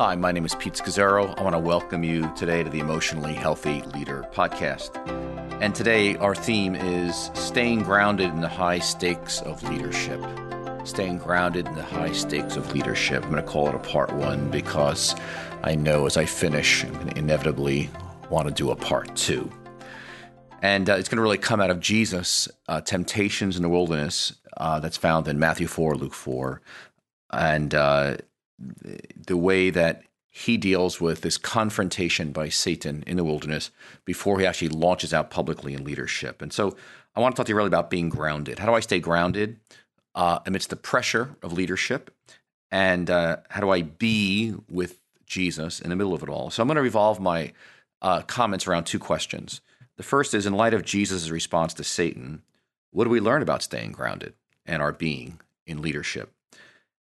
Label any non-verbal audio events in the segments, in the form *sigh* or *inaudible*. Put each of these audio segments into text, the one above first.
Hi, my name is Pete Scazzero. I want to welcome you today to the Emotionally Healthy Leader podcast. And today, our theme is staying grounded in the high stakes of leadership. Staying grounded in the high stakes of leadership. I'm going to call it a part one because I know as I finish, I'm going to inevitably want to do a part two. And uh, it's going to really come out of Jesus' uh, temptations in the wilderness uh, that's found in Matthew 4, Luke 4. And uh, the way that he deals with this confrontation by Satan in the wilderness before he actually launches out publicly in leadership. And so I want to talk to you really about being grounded. How do I stay grounded uh, amidst the pressure of leadership? And uh, how do I be with Jesus in the middle of it all? So I'm going to revolve my uh, comments around two questions. The first is in light of Jesus' response to Satan, what do we learn about staying grounded and our being in leadership?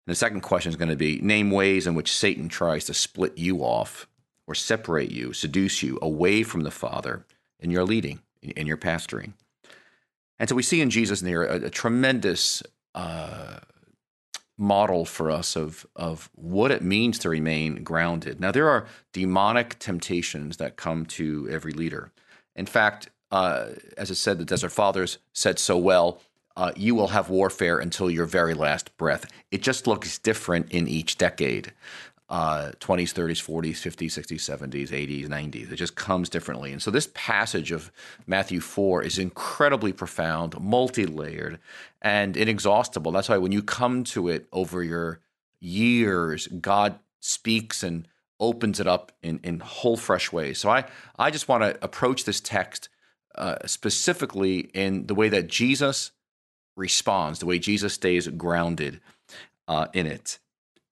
And the second question is going to be name ways in which Satan tries to split you off or separate you, seduce you away from the Father in your leading, in your pastoring. And so we see in Jesus here a, a tremendous uh, model for us of, of what it means to remain grounded. Now, there are demonic temptations that come to every leader. In fact, uh, as I said, the Desert Fathers said so well uh, you will have warfare until your very last breath. It just looks different in each decade. Uh, 20s, 30s, 40s, 50s, 60s, 70s, 80s, 90s. It just comes differently. And so this passage of Matthew 4 is incredibly profound, multi layered, and inexhaustible. That's why when you come to it over your years, God speaks and opens it up in, in whole fresh ways. So I, I just want to approach this text uh, specifically in the way that Jesus responds, the way Jesus stays grounded uh, in it.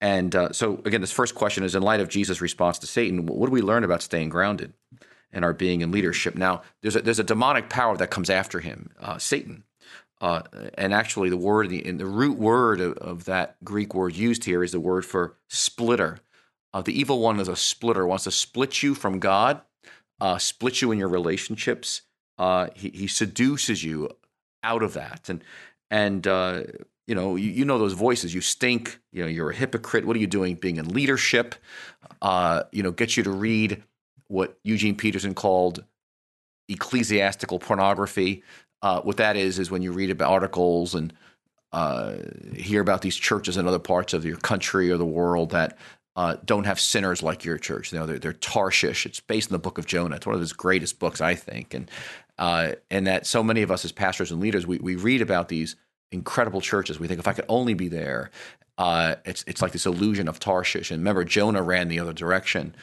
And uh, so, again, this first question is in light of Jesus' response to Satan, what do we learn about staying grounded and our being in leadership? Now, there's a, there's a demonic power that comes after him, uh, Satan. Uh, and actually, the word, the, the root word of, of, that Greek word used here is the word for splitter. Uh, the evil one is a splitter, wants to split you from God, uh, split you in your relationships. he, he seduces you out of that. And and uh, you know you, you, know those voices you stink you know you're a hypocrite what are you doing being in leadership uh, you know get you to read what eugene peterson called ecclesiastical pornography uh, what that is is when you read about articles and uh, hear about these churches in other parts of your country or the world that uh, don't have sinners like your church. You know, they're, they're Tarshish. It's based in the book of Jonah. It's one of his greatest books, I think. And uh, and that so many of us as pastors and leaders, we, we read about these incredible churches. We think if I could only be there, uh, it's it's like this illusion of Tarshish. And remember, Jonah ran the other direction.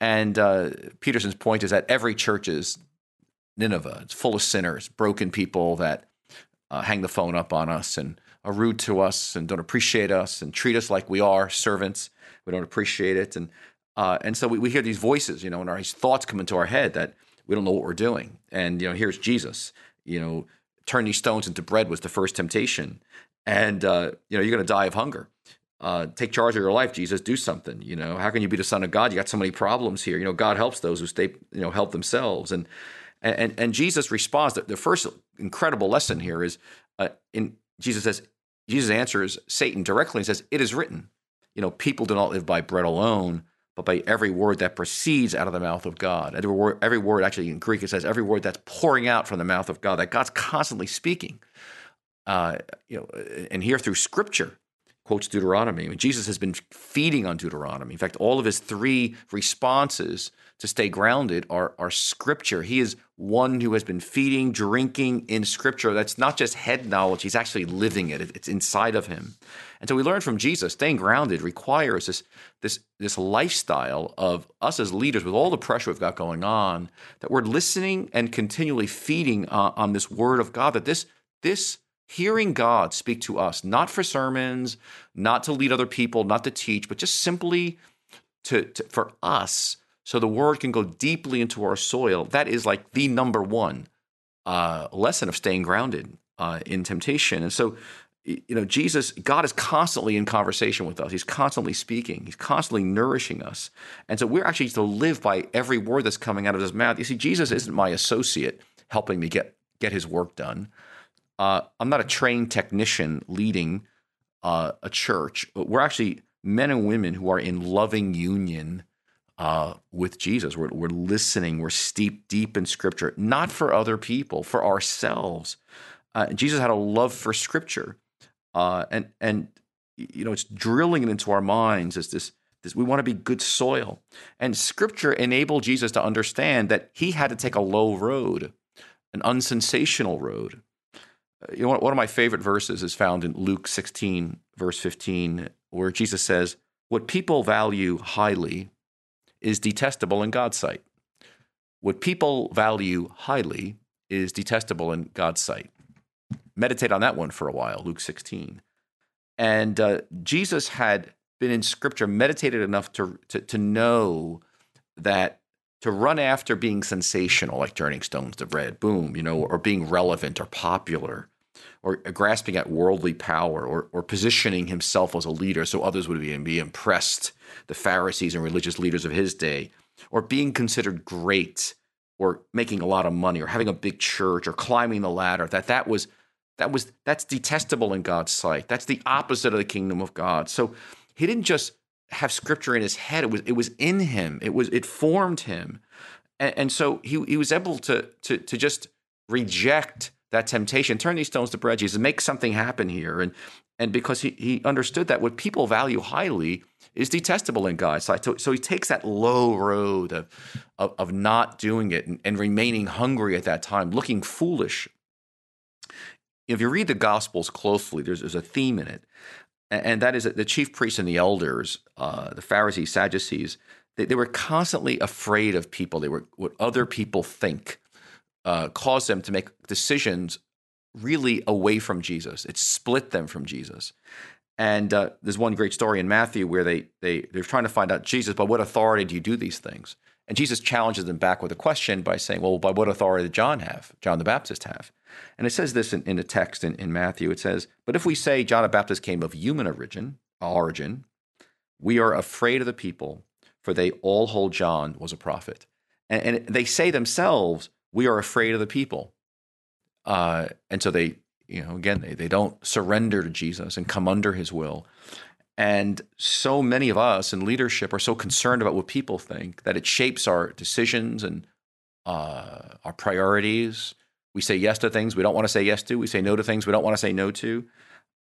And uh, Peterson's point is that every church is Nineveh. It's full of sinners, broken people that uh, hang the phone up on us and are rude to us and don't appreciate us and treat us like we are servants. We don't appreciate it. And uh, and so we, we hear these voices, you know, and our thoughts come into our head that we don't know what we're doing. And you know, here's Jesus. You know, turn these stones into bread was the first temptation, and uh, you know, you're going to die of hunger. Uh, take charge of your life, Jesus. Do something. You know, how can you be the son of God? You got so many problems here. You know, God helps those who stay. You know, help themselves. And and and Jesus responds. The first incredible lesson here is uh, in Jesus says Jesus answers Satan directly and says, "It is written." You know, people do not live by bread alone, but by every word that proceeds out of the mouth of God. Every word, every word, actually in Greek, it says every word that's pouring out from the mouth of God, that God's constantly speaking. Uh, you know, and here through Scripture, quotes Deuteronomy. I mean, Jesus has been feeding on Deuteronomy. In fact, all of his three responses to stay grounded are, are Scripture. He is one who has been feeding, drinking in Scripture. That's not just head knowledge; he's actually living it. It's inside of him. And so we learn from Jesus, staying grounded requires this, this, this lifestyle of us as leaders with all the pressure we've got going on, that we're listening and continually feeding uh, on this word of God, that this, this hearing God speak to us, not for sermons, not to lead other people, not to teach, but just simply to, to for us, so the word can go deeply into our soil. That is like the number one uh, lesson of staying grounded uh, in temptation. And so you know, Jesus, God is constantly in conversation with us. He's constantly speaking. He's constantly nourishing us. And so we're actually to live by every word that's coming out of his mouth. You see, Jesus isn't my associate helping me get, get his work done. Uh, I'm not a trained technician leading uh, a church. We're actually men and women who are in loving union uh, with Jesus. We're, we're listening, we're steeped deep in Scripture, not for other people, for ourselves. Uh, Jesus had a love for Scripture, uh, and and you know it's drilling it into our minds as this. This, we want to be good soil. And scripture enabled Jesus to understand that he had to take a low road, an unsensational road. Uh, you know, one of my favorite verses is found in Luke 16, verse 15, where Jesus says, What people value highly is detestable in God's sight. What people value highly is detestable in God's sight. Meditate on that one for a while, Luke 16. And uh, Jesus had been in Scripture, meditated enough to, to, to know that to run after being sensational, like turning stones to bread, boom, you know, or being relevant or popular, or grasping at worldly power, or, or positioning himself as a leader so others would be, be impressed, the Pharisees and religious leaders of his day, or being considered great, or making a lot of money, or having a big church, or climbing the ladder, that that was that was that's detestable in God's sight. That's the opposite of the kingdom of God. So he didn't just have scripture in his head; it was it was in him. It was it formed him, and, and so he he was able to to to just reject that temptation, turn these stones to bread, Jesus, make something happen here, and and because he he understood that what people value highly is detestable in sight. So, so he takes that low road of, of, of not doing it and, and, remaining hungry at that time, looking foolish. If you read the Gospels closely, there's, there's a theme in it and that is that the chief priests and the elders, uh, the Pharisees, Sadducees, they, they, were constantly afraid of people. They were what other people think uh, caused them to make decisions really away from Jesus. It split them from Jesus. And uh, there's one great story in Matthew where they they they're trying to find out Jesus, by what authority do you do these things? And Jesus challenges them back with a question by saying, Well, by what authority did John have? John the Baptist have? And it says this in, in the text in, in Matthew. It says, But if we say John the Baptist came of human origin, origin, we are afraid of the people, for they all hold John was a prophet. And, and they say themselves, We are afraid of the people. Uh, and so they, you know, again, they, they don't surrender to Jesus and come under his will. And so many of us in leadership are so concerned about what people think that it shapes our decisions and uh, our priorities. We say yes to things we don't want to say yes to. We say no to things we don't want to say no to.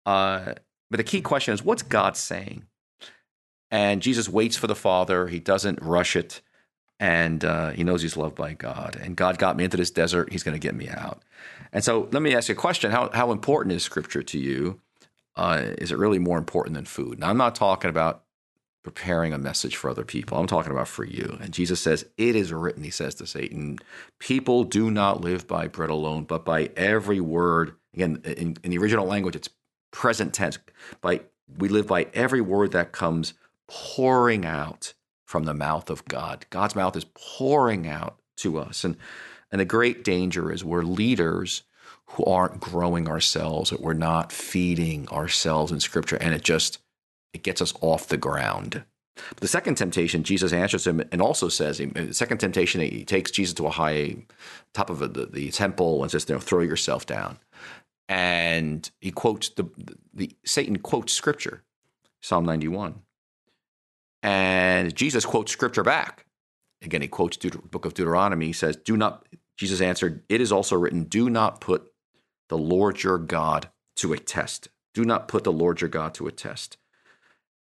Uh, but the key question is what's God saying? And Jesus waits for the Father. He doesn't rush it. And uh, he knows he's loved by God. And God got me into this desert. He's going to get me out. And so let me ask you a question How, how important is Scripture to you? Uh, is it really more important than food? Now, I'm not talking about preparing a message for other people. I'm talking about for you. And Jesus says, It is written, he says to Satan, people do not live by bread alone, but by every word. Again, in, in the original language, it's present tense. By we live by every word that comes pouring out from the mouth of God. God's mouth is pouring out to us. And and the great danger is we're leaders who aren't growing ourselves, that we're not feeding ourselves in scripture, and it just it gets us off the ground. The second temptation, Jesus answers him and also says, the second temptation, he takes Jesus to a high top of the, the temple and says, you know, throw yourself down. And he quotes the, the Satan quotes scripture, Psalm 91. And Jesus quotes scripture back. Again, he quotes the book of Deuteronomy. He says, Do not, Jesus answered, It is also written, Do not put the Lord your God to a test. Do not put the Lord your God to a test.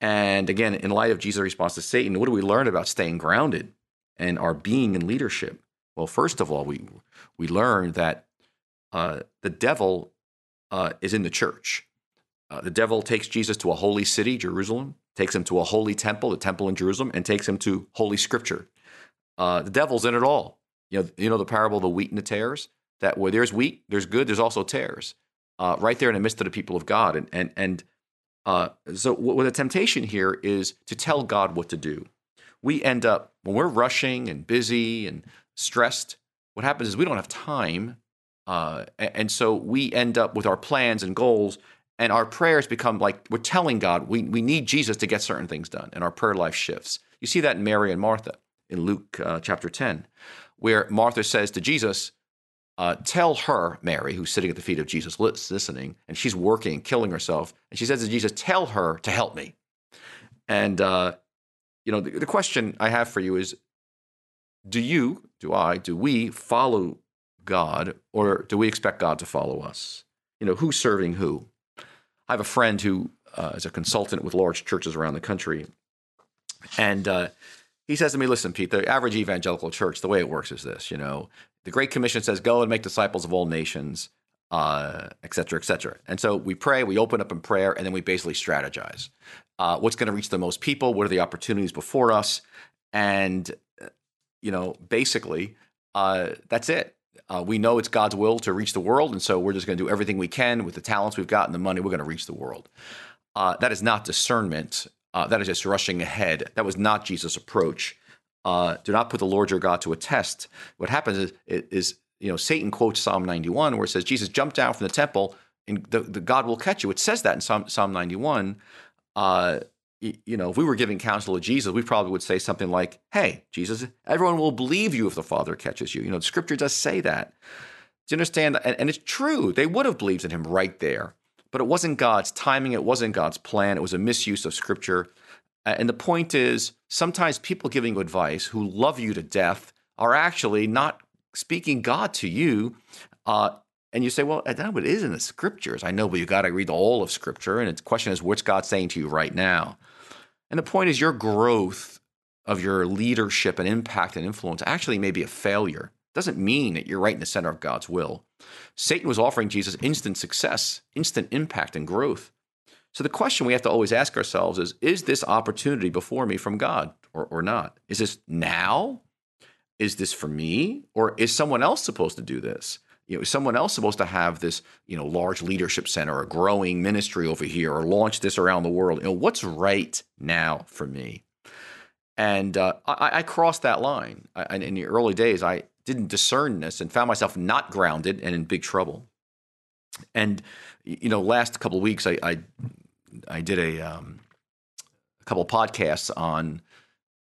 And again, in light of Jesus' response to Satan, what do we learn about staying grounded and our being in leadership? Well, first of all, we we learn that uh, the devil uh, is in the church. Uh, the devil takes Jesus to a holy city, Jerusalem, takes him to a holy temple, the temple in Jerusalem, and takes him to holy scripture. Uh, the devil's in it all. You know, you know the parable of the wheat and the tares that where there's wheat, there's good, there's also tares, uh, right there in the midst of the people of God. And and and uh, so, what the temptation here is to tell God what to do. We end up when we're rushing and busy and stressed. What happens is we don't have time, uh, and so we end up with our plans and goals, and our prayers become like we're telling God we we need Jesus to get certain things done, and our prayer life shifts. You see that in Mary and Martha in Luke uh, chapter ten, where Martha says to Jesus, uh, tell her, Mary, who's sitting at the feet of Jesus listening, and she's working, killing herself, and she says to Jesus, Tell her to help me. And uh, you know, the, the question I have for you is: Do you, do I, do we follow God, or do we expect God to follow us? You know, who's serving who? I have a friend who uh, is a consultant with large churches around the country, and uh, he says to me, "Listen, Pete, the average evangelical church, the way it works is this: you know, the Great Commission says, go and make disciples of all nations." Uh, et cetera, et cetera. And so we pray, we open up in prayer, and then we basically strategize. Uh, what's going to reach the most people? What are the opportunities before us? And, uh, you know, basically, uh, that's it. Uh, we know it's God's will to reach the world, and so we're just going to do everything we can with the talents we've got and the money. We're going to reach the world. Uh, that is not discernment. Uh, that is just rushing ahead. That was not Jesus' approach. Uh, do not put the Lord your God to a test. What happens is, is, you know, Satan quotes Psalm 91 where it says, Jesus jumped down from the temple and the, the God will catch you. It says that in Psalm, Psalm 91. Uh, you know, if we were giving counsel to Jesus, we probably would say something like, Hey, Jesus, everyone will believe you if the Father catches you. You know, the scripture does say that. Do you understand? And, and it's true. They would have believed in him right there. But it wasn't God's timing. It wasn't God's plan. It was a misuse of scripture. And the point is, sometimes people giving you advice who love you to death are actually not speaking God to you. Uh, and you say, well, that it is in the scriptures. I know, but you got to read all of scripture. And the question is, what's God saying to you right now? And the point is, your growth of your leadership and impact and influence actually may be a failure. Doesn't mean that you're right in the center of God's will. Satan was offering Jesus instant success, instant impact and growth. So the question we have to always ask ourselves is Is this opportunity before me from God or, or not? Is this now? Is this for me? Or is someone else supposed to do this? You know, is someone else supposed to have this, you know, large leadership center, a growing ministry over here, or launch this around the world? You know, what's right now for me? And uh, I, I, crossed that line. I, in the early days, I didn't discern this and found myself not grounded and in big trouble. And you know, last couple of weeks, I, I I did a um, a couple podcasts on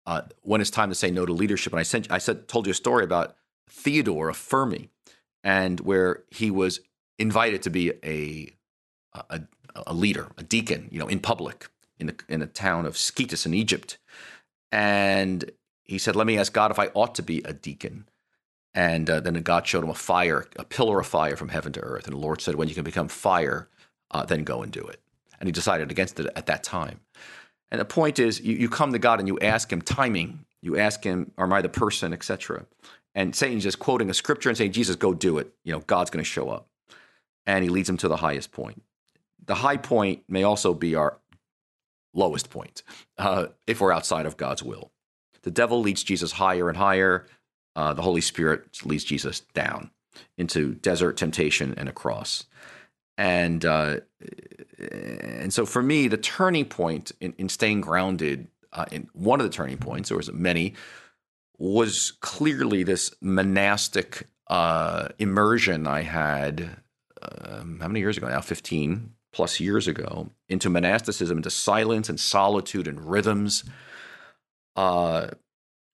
uh, when it's time to say no to leadership, and I sent I said told you a story about Theodore of Pherme, and where he was invited to be a a, a leader, a deacon, you know, in public in the in the town of Scetis in Egypt, and he said, "Let me ask God if I ought to be a deacon." And uh, then God showed him a fire, a pillar of fire from heaven to earth, and the Lord said, "When you can become fire, uh, then go and do it." And he decided against it at that time. And the point is, you, you come to God and you ask Him timing. You ask Him, "Am I the person?" etc. And Satan's just quoting a scripture and saying, "Jesus, go do it." You know, God's going to show up, and He leads him to the highest point. The high point may also be our lowest point uh, if we're outside of God's will. The devil leads Jesus higher and higher. Uh, the Holy Spirit leads Jesus down into desert temptation and a cross and uh, and so for me, the turning point in, in staying grounded, uh, in one of the turning points, there was many, was clearly this monastic uh, immersion I had. Um, how many years ago now? Fifteen plus years ago into monasticism, into silence and solitude and rhythms. Uh,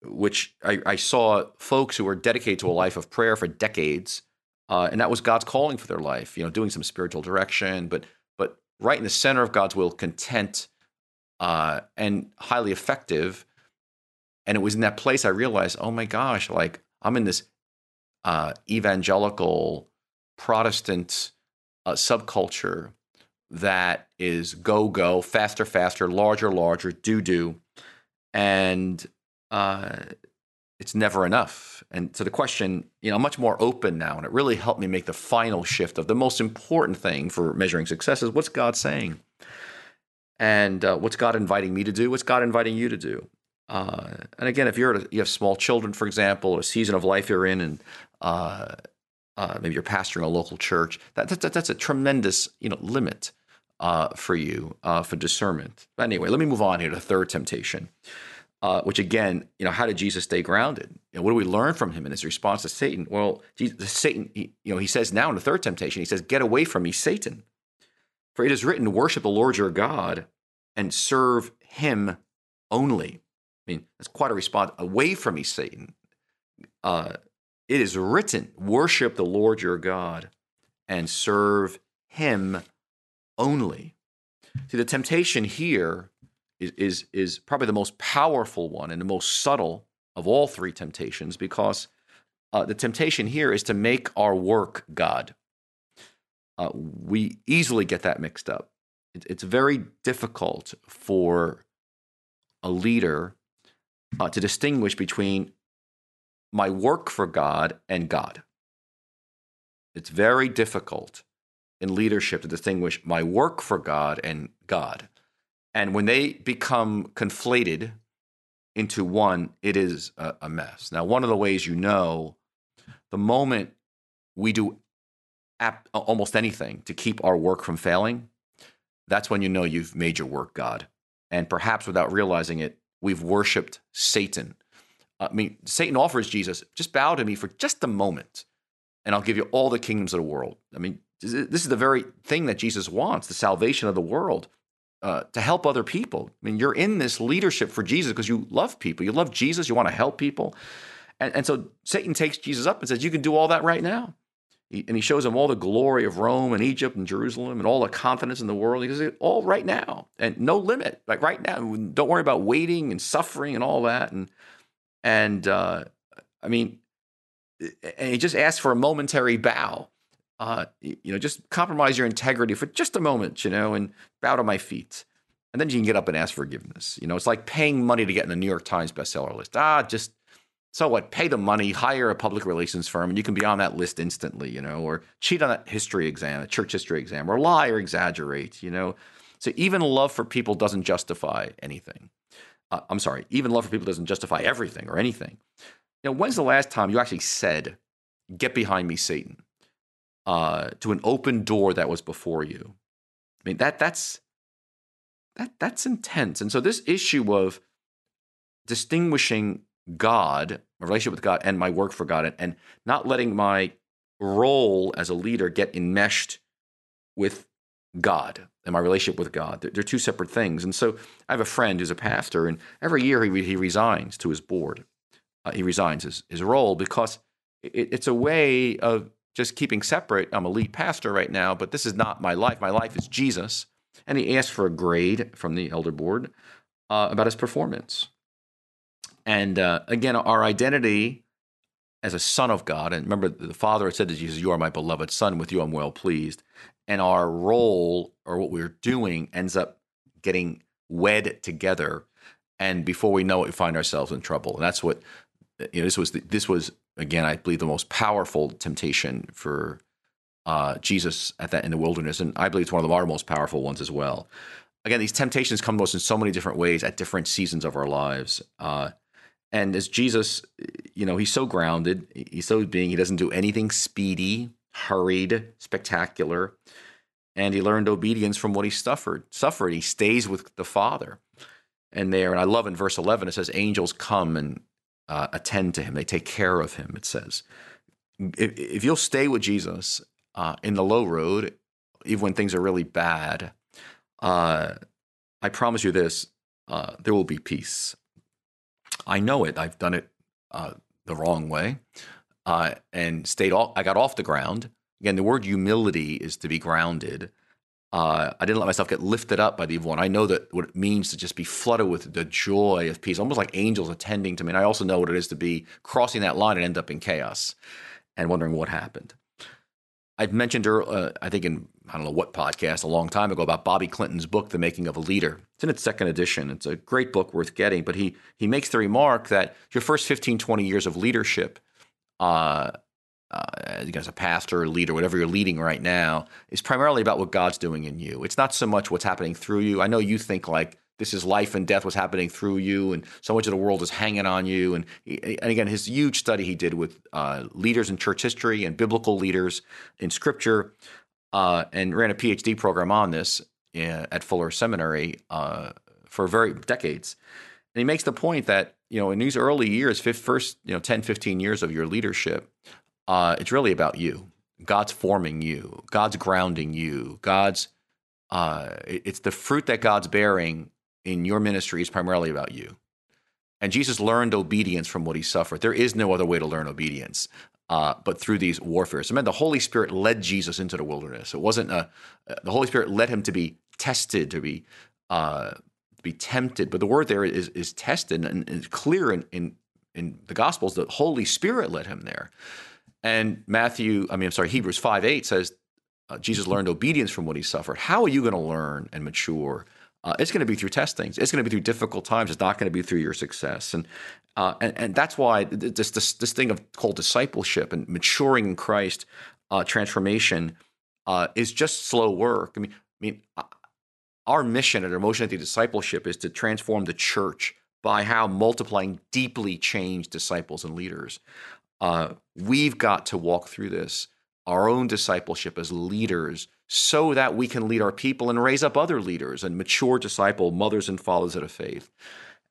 which I, I, saw folks who were dedicated to a life of prayer for decades uh, and that was God's calling for their life. You know, doing some spiritual direction, but but right in the center of God's will, content uh, and highly effective. And it was in that place I realized, oh my gosh, like I'm in this uh, evangelical Protestant uh, subculture that is go go, faster faster, larger larger, do do, and uh, it's never enough. And so the question, you know, I'm much more open now, and it really helped me make the final shift of the most important thing for measuring success is what's God saying, and uh, what's God inviting me to do, what's God inviting you to do. Uh, and again, if you're a, you have small children, for example, or a season of life you're in, and uh, uh maybe you're pastoring a local church, that, that, that's a tremendous you know limit uh, for you uh, for discernment. But anyway, let me move on here to the third temptation uh, which again, you know, how did Jesus stay grounded? You know, what do we learn from him in his response to Satan? Well, Jesus, Satan, he, you know, he says now in the third temptation, he says, "Get away from me, Satan, for it is written, worship the Lord your God and serve Him only." I mean, that's quite a response. Away from me, Satan. Uh, it is written, worship the Lord your God and serve Him only. See, the temptation here is, is, is probably the most powerful one and the most subtle of all three temptations because uh, the temptation here is to make our work God. Uh, we easily get that mixed up. It, it's very difficult for a leader uh, to distinguish between my work for God and God. It's very difficult in leadership to distinguish my work for God and God. And when they become conflated into one, it is a, a mess. Now, one of the ways you know the moment we do ap- almost anything to keep our work from failing, that's when you know you've made your work God. And perhaps without realizing it, we've worshiped Satan. I mean, Satan offers Jesus, just bow to me for just a moment, and I'll give you all the kingdoms of the world. I mean, this is the very thing that Jesus wants the salvation of the world uh, to help other people. I mean, you're in this leadership for Jesus because you love people. You love Jesus. You want to help people. And, and so Satan takes Jesus up and says, You can do all that right now. He, and he shows him all the glory of Rome and Egypt and Jerusalem and all the confidence in the world. He says, All right now and no limit. Like right now. Don't worry about waiting and suffering and all that. And, and uh, I mean, and he just asks for a momentary bow uh, you know, just compromise your integrity for just a moment, you know, and bow to my feet. And then you can get up and ask forgiveness. You know, it's like paying money to get in the New York Times bestseller list. Ah, just so what? Pay the money, hire a public relations firm, and you can be on that list instantly, you know, or cheat on that history exam, a church history exam, or lie or exaggerate, you know. So even love for people doesn't justify anything. Uh, I'm sorry, even love for people doesn't justify everything or anything. You know, when's the last time you actually said, "Get behind me, Satan"? Uh, to an open door that was before you. I mean that that's that that's intense. And so this issue of distinguishing God, my relationship with God, and my work for God, and, and not letting my role as a leader get enmeshed with God and my relationship with God. They're, they're, two separate things. And so I have a friend who's a pastor, and every year he, he resigns to his board. Uh, he resigns his, his role because it, it's a way of just keeping separate. I'm a lead pastor right now, but this is not my life. My life is Jesus. And he asked for a grade from the elder board uh, about his performance. And uh, again, our identity as a son of God, and remember, the Father had said to Jesus, You are my beloved Son, with you I'm well pleased. And our role or what we're doing ends up getting wed together. And before we know it, we find ourselves in trouble. And that's what you know, this was the, this was again, I believe, the most powerful temptation for uh, Jesus at that in the wilderness, and I believe it's one of the, most powerful ones as well. Again, these temptations come to us in so many different ways at different seasons of our lives. Uh, and as Jesus, you know, he's so grounded, he's so being, he doesn't do anything speedy, hurried, spectacular. And he learned obedience from what he suffered. Suffered. He stays with the Father. And there, and I love in verse 11, it says, angels come and uh, attend to him, they take care of him, it says. If, if you'll stay with Jesus uh, in the low road, even when things are really bad, uh, I promise you this uh, there will be peace. I know it. I've done it uh, the wrong way uh, and stayed. I got off the ground. Again, the word humility is to be grounded uh, I didn't let myself get lifted up by the evil one. I know that what it means to just be flooded with the joy of peace, almost like angels attending to me. And I also know what it is to be crossing that line and end up in chaos and wondering what happened. I've mentioned, uh, I think in I don't know what podcast a long time ago about Bobby Clinton's book, The Making of a Leader. It's in its second edition. It's a great book worth getting. But he he makes the remark that your first 15, 20 years of leadership uh, uh, as a pastor or leader, whatever you're leading right now, is primarily about what God's doing in you. It's not so much what's happening through you. I know you think like this is life and death, what's happening through you, and so much of the world is hanging on you. And, and again, his huge study he did with uh, leaders in church history and biblical leaders in Scripture, uh, and ran a PhD program on this uh, at Fuller Seminary uh, for very decades. And he makes the point that you know in these early years, first you know 10, 15 years of your leadership, uh, it's really about you. God's forming you. God's grounding you. God's uh, it's the fruit that God's bearing in your ministry is primarily about you. And Jesus learned obedience from what he suffered. There is no other way to learn obedience uh, but through these warfares. I mean, the Holy Spirit led Jesus into the wilderness. It wasn't a, the Holy Spirit led him to be tested, to be uh, be tempted. But the word there is is tested and, and clear in, in in the Gospels. The Holy Spirit led him there. And Matthew, I mean, I'm sorry, Hebrews 5 8 says uh, Jesus learned obedience from what he suffered. How are you going to learn and mature? Uh, it's going to be through testings. It's going to be through difficult times. It's not going to be through your success. And uh, and, and that's why this, this this thing of called discipleship and maturing in Christ, uh, transformation, uh, is just slow work. I mean, I mean, uh, our mission at Emotion Discipleship is to transform the church by how multiplying deeply changed disciples and leaders. Uh, we've got to walk through this, our own discipleship as leaders, so that we can lead our people and raise up other leaders and mature disciple mothers and fathers of the faith.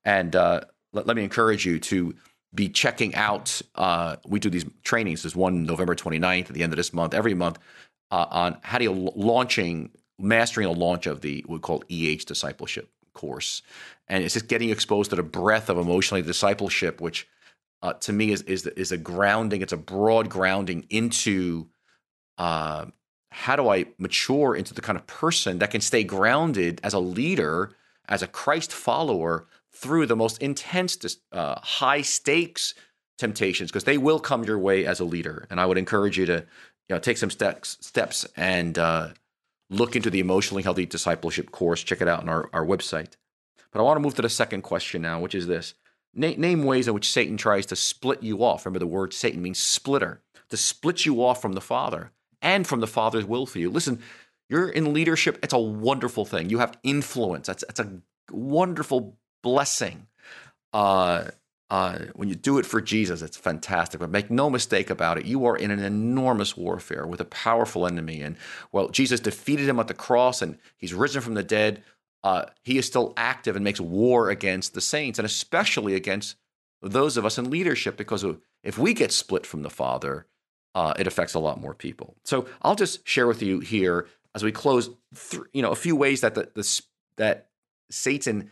And uh, let, let, me encourage you to be checking out. Uh, we do these trainings. There's one November 29th at the end of this month, every month, uh, on how do you launching, mastering a launch of the what we call EH discipleship course. And it's just getting exposed to the breadth of emotionally discipleship, which uh, to me is is is a grounding. It's a broad grounding into uh, how do I mature into the kind of person that can stay grounded as a leader, as a Christ follower through the most intense, uh, high stakes temptations, because they will come your way as a leader. And I would encourage you to, you know, take some steps steps and uh, look into the emotionally healthy discipleship course. Check it out on our, our website. But I want to move to the second question now, which is this name ways in which Satan tries to split you off. Remember, the word Satan means splitter, to split you off from the Father and from the Father's will for you. Listen, you're in leadership. It's a wonderful thing. You have influence. That's, that's a wonderful blessing. Uh, uh, when you do it for Jesus, it's fantastic. But make no mistake about it, you are in an enormous warfare with a powerful enemy. And well, Jesus defeated him at the cross and he's risen from the dead uh, he is still active and makes war against the saints, and especially against those of us in leadership, because if we get split from the Father, uh, it affects a lot more people. So I'll just share with you here as we close, th- you know, a few ways that the, the that Satan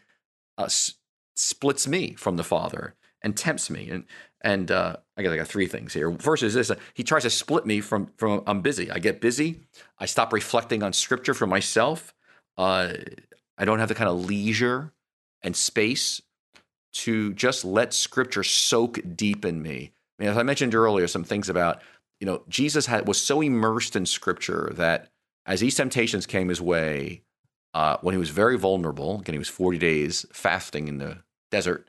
uh, s- splits me from the Father and tempts me. And and uh, I guess I got three things here. First is this: uh, he tries to split me from from I'm busy. I get busy. I stop reflecting on Scripture for myself. Uh, I don't have the kind of leisure and space to just let scripture soak deep in me. I mean, as I mentioned earlier, some things about, you know, Jesus had, was so immersed in scripture that as these temptations came his way, uh, when he was very vulnerable, again, he was 40 days fasting in the desert,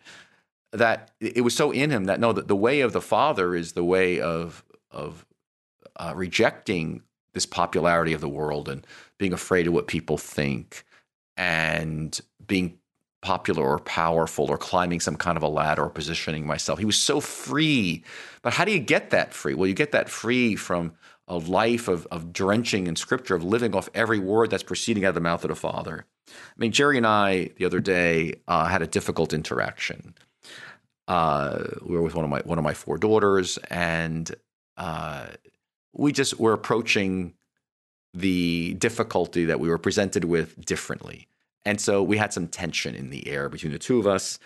that it was so in him that no, that the way of the Father is the way of, of uh, rejecting this popularity of the world and being afraid of what people think and being popular or powerful or climbing some kind of a ladder or positioning myself. He was so free. But how do you get that free? Well, you get that free from a life of, of drenching in scripture, of living off every word that's proceeding out of the mouth of the Father. I mean, Geri and I the other day uh, had a difficult interaction. Uh, we were with one of my one of my four daughters, and uh, we just were approaching the difficulty that we were presented with differently. And so we had some tension in the air between the two of us.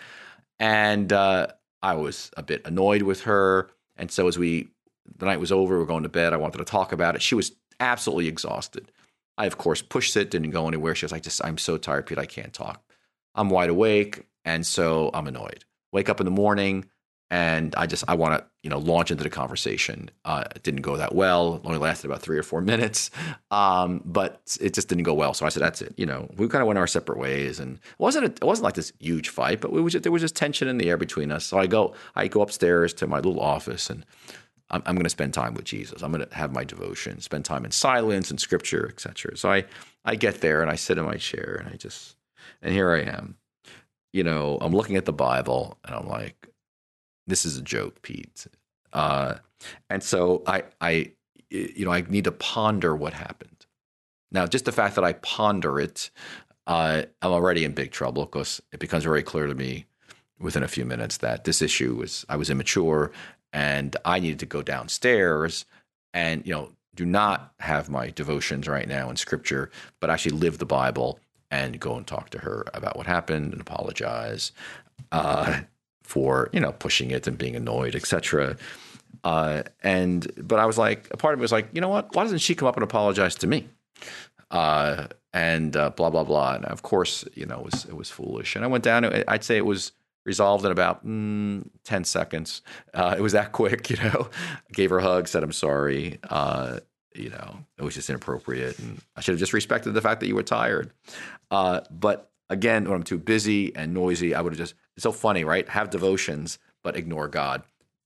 And uh, I was a bit annoyed with her. And so as we, the night was over, we are going to bed. I wanted to talk about it. She was absolutely exhausted. I, of course, pushed it, didn't go anywhere. She was like, just, I'm so tired, Pete, I can't talk. I'm wide awake. And so I'm annoyed. Wake up in the morning, and I just I want to you know launch into the conversation. Uh, it didn't go that well. It only lasted about three or four *laughs* minutes, um, but it just didn't go well. So I said, "That's it." You know, we kind of went our separate ways, and it wasn't a, it wasn't like this huge fight, but was just, there was just tension in the air between us. So I go I go upstairs to my little office, and I'm, I'm going to spend time with Jesus. I'm going to have my devotion, spend time in silence and Scripture, etc. So I I get there and I sit in my chair, and I just and here I am. You know, I'm looking at the Bible, and I'm like this is a joke, Pete. Uh, and so I, I, you know, I need to ponder what happened. Now, just the fact that I ponder it, uh, I'm already in big trouble because it becomes very clear to me within a few minutes that this issue was I was immature and I needed to go downstairs and you know do not have my devotions right now in scripture, but actually live the Bible and go and talk to her about what happened and apologize. Uh, for you know pushing it and being annoyed, etc. Uh, and but I was like, a part of me was like, you know what? Why doesn't she come up and apologize to me? uh, and uh, blah blah blah. And of course, you know, it was it was foolish. And I went down. I'd say it was resolved in about mm, 10 seconds. Uh, it was that quick, *laughs* you know. Gave her a hug, said I'm sorry. Uh, you know, it was just inappropriate, and I should have just respected the fact that you were tired. Uh, but again, when I'm too busy and noisy, I would have just. It's so funny, right? Have devotions, but ignore God.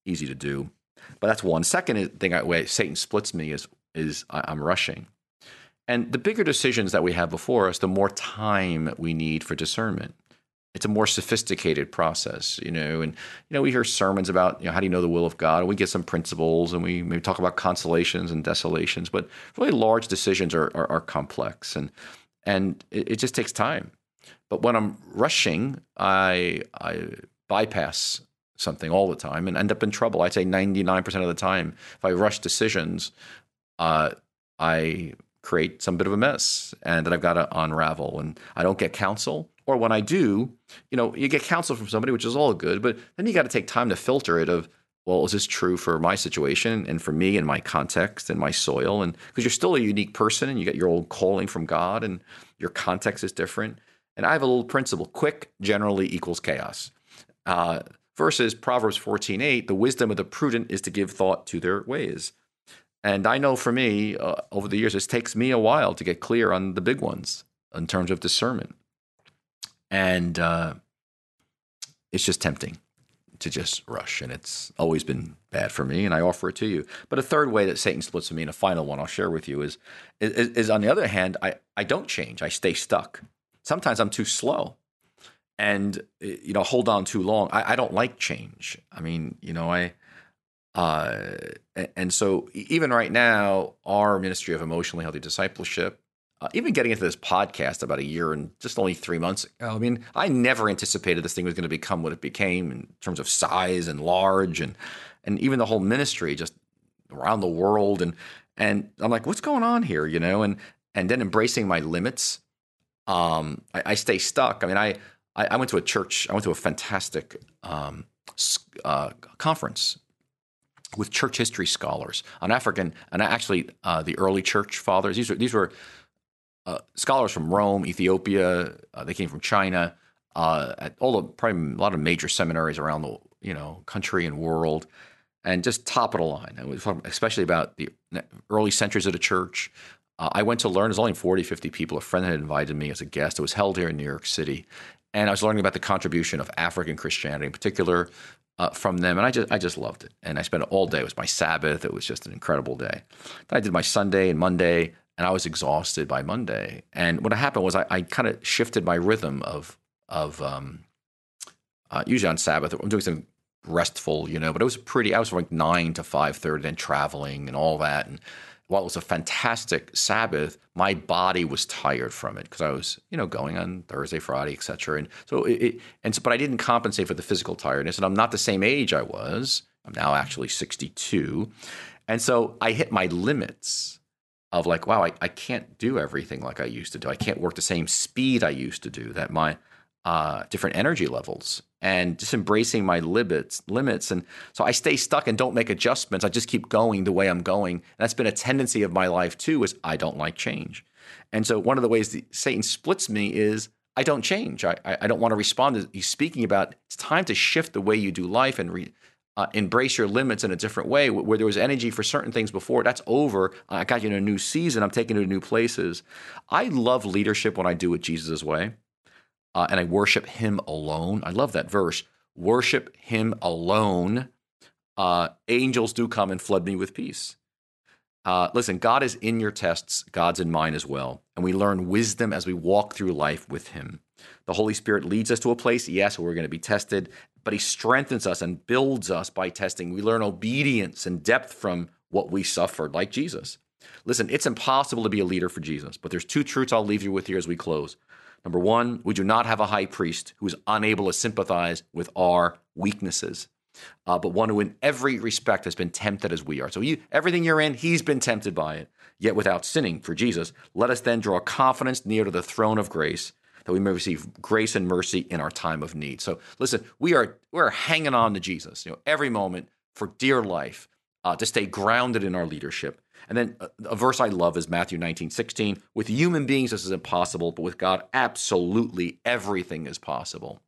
Easy to do. But that's one. Second thing, way Satan splits me is is I'm rushing. And the bigger decisions that we have before us, the more time we need for discernment it's a more sophisticated process, you know. And you know, we hear sermons about you know how do you know the will of God, and we get some principles, and we maybe talk about consolations and desolations. But really, large decisions are are, are complex, and and it, it, just takes time. But when I'm rushing, I I bypass something all the time and end up in trouble. I'd say 99% of the time, if I rush decisions, uh, I create some bit of a mess, and then I've got to unravel, and I don't get counsel or when I do, you know, you get counsel from somebody, which is all good, but then you got to take time to filter it of, well, is this true for my situation and for me and my context and my soil? And because you're still a unique person and you get your own calling from God and your context is different. And I have a little principle quick generally equals chaos. Uh, versus Proverbs 14:8, the wisdom of the prudent is to give thought to their ways. And I know for me, uh, over the years, it takes me a while to get clear on the big ones in terms of discernment and uh, it's just tempting to just rush, and it's always been bad for me. And I offer it to you. But a third way that Satan splits me, and a final one I'll share with you, is is, is on the other hand, I I don't change. I stay stuck. Sometimes I'm too slow, and you know, hold on too long. I, I don't like change. I mean, you know, I. Uh, and so even right now, our ministry of emotionally healthy discipleship uh, even getting into this podcast about a year and just only three months I mean, I never anticipated this thing was going to become what it became in terms of size and large and and even the whole ministry just around the world and and I'm like, what's going on here, you know? And and then embracing my limits. Um, I, I stay stuck. I mean, I, I, went to a church. I went to a fantastic um, uh, conference with church history scholars on African and actually uh, the early church fathers. These were these were uh, scholars from Rome, Ethiopia. Uh, they came from China. Uh, at all the probably a lot of major seminaries around the you know country and world, and just top of the line. And we especially about the early centuries of the church. Uh, I went to learn. There's only 40, 50 people. A friend had invited me as a guest. It was held here in New York City, and I was learning about the contribution of African Christianity in particular. Uh, from them, and I just I just loved it. And I spent all day. It was my Sabbath. It was just an incredible day. Then I did my Sunday and Monday and I was exhausted by Monday. And what happened was I, I kind of shifted my rhythm of of um, uh, usually on Sabbath I'm doing some restful, you know, but it was pretty. I was from like nine to five thirty, then traveling and all that. And while it was a fantastic Sabbath, my body was tired from it because I was, you know, going on Thursday, Friday, etc. And so it, it, and so, but I didn't compensate for the physical tiredness. And I'm not the same age I was. I'm now actually 62, and so I hit my limits of like, wow, I, I can't do everything like I used to do. I can't work the same speed I used to do. That my uh, different energy levels and just embracing my limits limits and so I stay stuck and don't make adjustments. I just keep going the way I'm going. And that's been a tendency of my life too. Is I don't like change, and so one of the ways Satan splits me is I don't change. I I don't want to respond. to He's speaking about it's time to shift the way you do life and re, uh, embrace your limits in a different way. Where there was energy for certain things before, that's over. I got you in a new season. I'm taking you to new places. I love leadership when I do it Jesus' way, uh, and I worship Him alone. I love that verse. Worship Him alone. Uh, angels do come and flood me with peace. Uh, listen, God is in your tests. God's in mine as well, and we learn wisdom as we walk through life with Him. The Holy Spirit leads us to a place, yes, where we're going to be tested, but He strengthens us and builds us by testing. We learn obedience and depth from what we suffered, like Jesus. Listen, it's impossible to be a leader for Jesus, but there's two truths I'll leave you with here as we close. Number one, we do not have a high priest who is unable to sympathize with our weaknesses, uh, but one who, in every respect, has been tempted as we are. So, you, everything you're in, he's been tempted by it, yet without sinning for Jesus. Let us then draw confidence near to the throne of grace that we may receive grace and mercy in our time of need. So listen, we are we're hanging on to Jesus, you know, every moment for dear life. Uh, to stay grounded in our leadership. And then a, a verse I love is Matthew 19, 16. With human beings, this is impossible, but with God, absolutely everything is possible.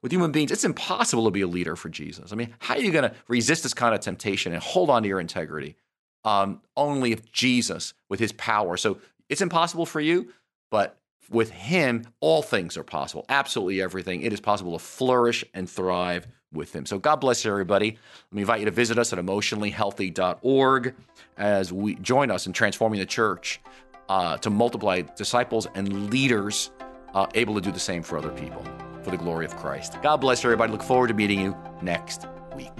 With human beings, it's impossible to be a leader for Jesus. I mean, how are you going to resist this kind of temptation and hold on to your integrity? Um, only if Jesus, with his power. So it's impossible for you, but with him, all things are possible. Absolutely everything. It is possible to flourish and thrive with him. So God bless everybody. Let me invite you to visit us at emotionallyhealthy.org as we join us in transforming the church uh, to multiply disciples and leaders uh, able to do the same for other people for the glory of Christ. God bless everybody. Look forward to meeting you next week.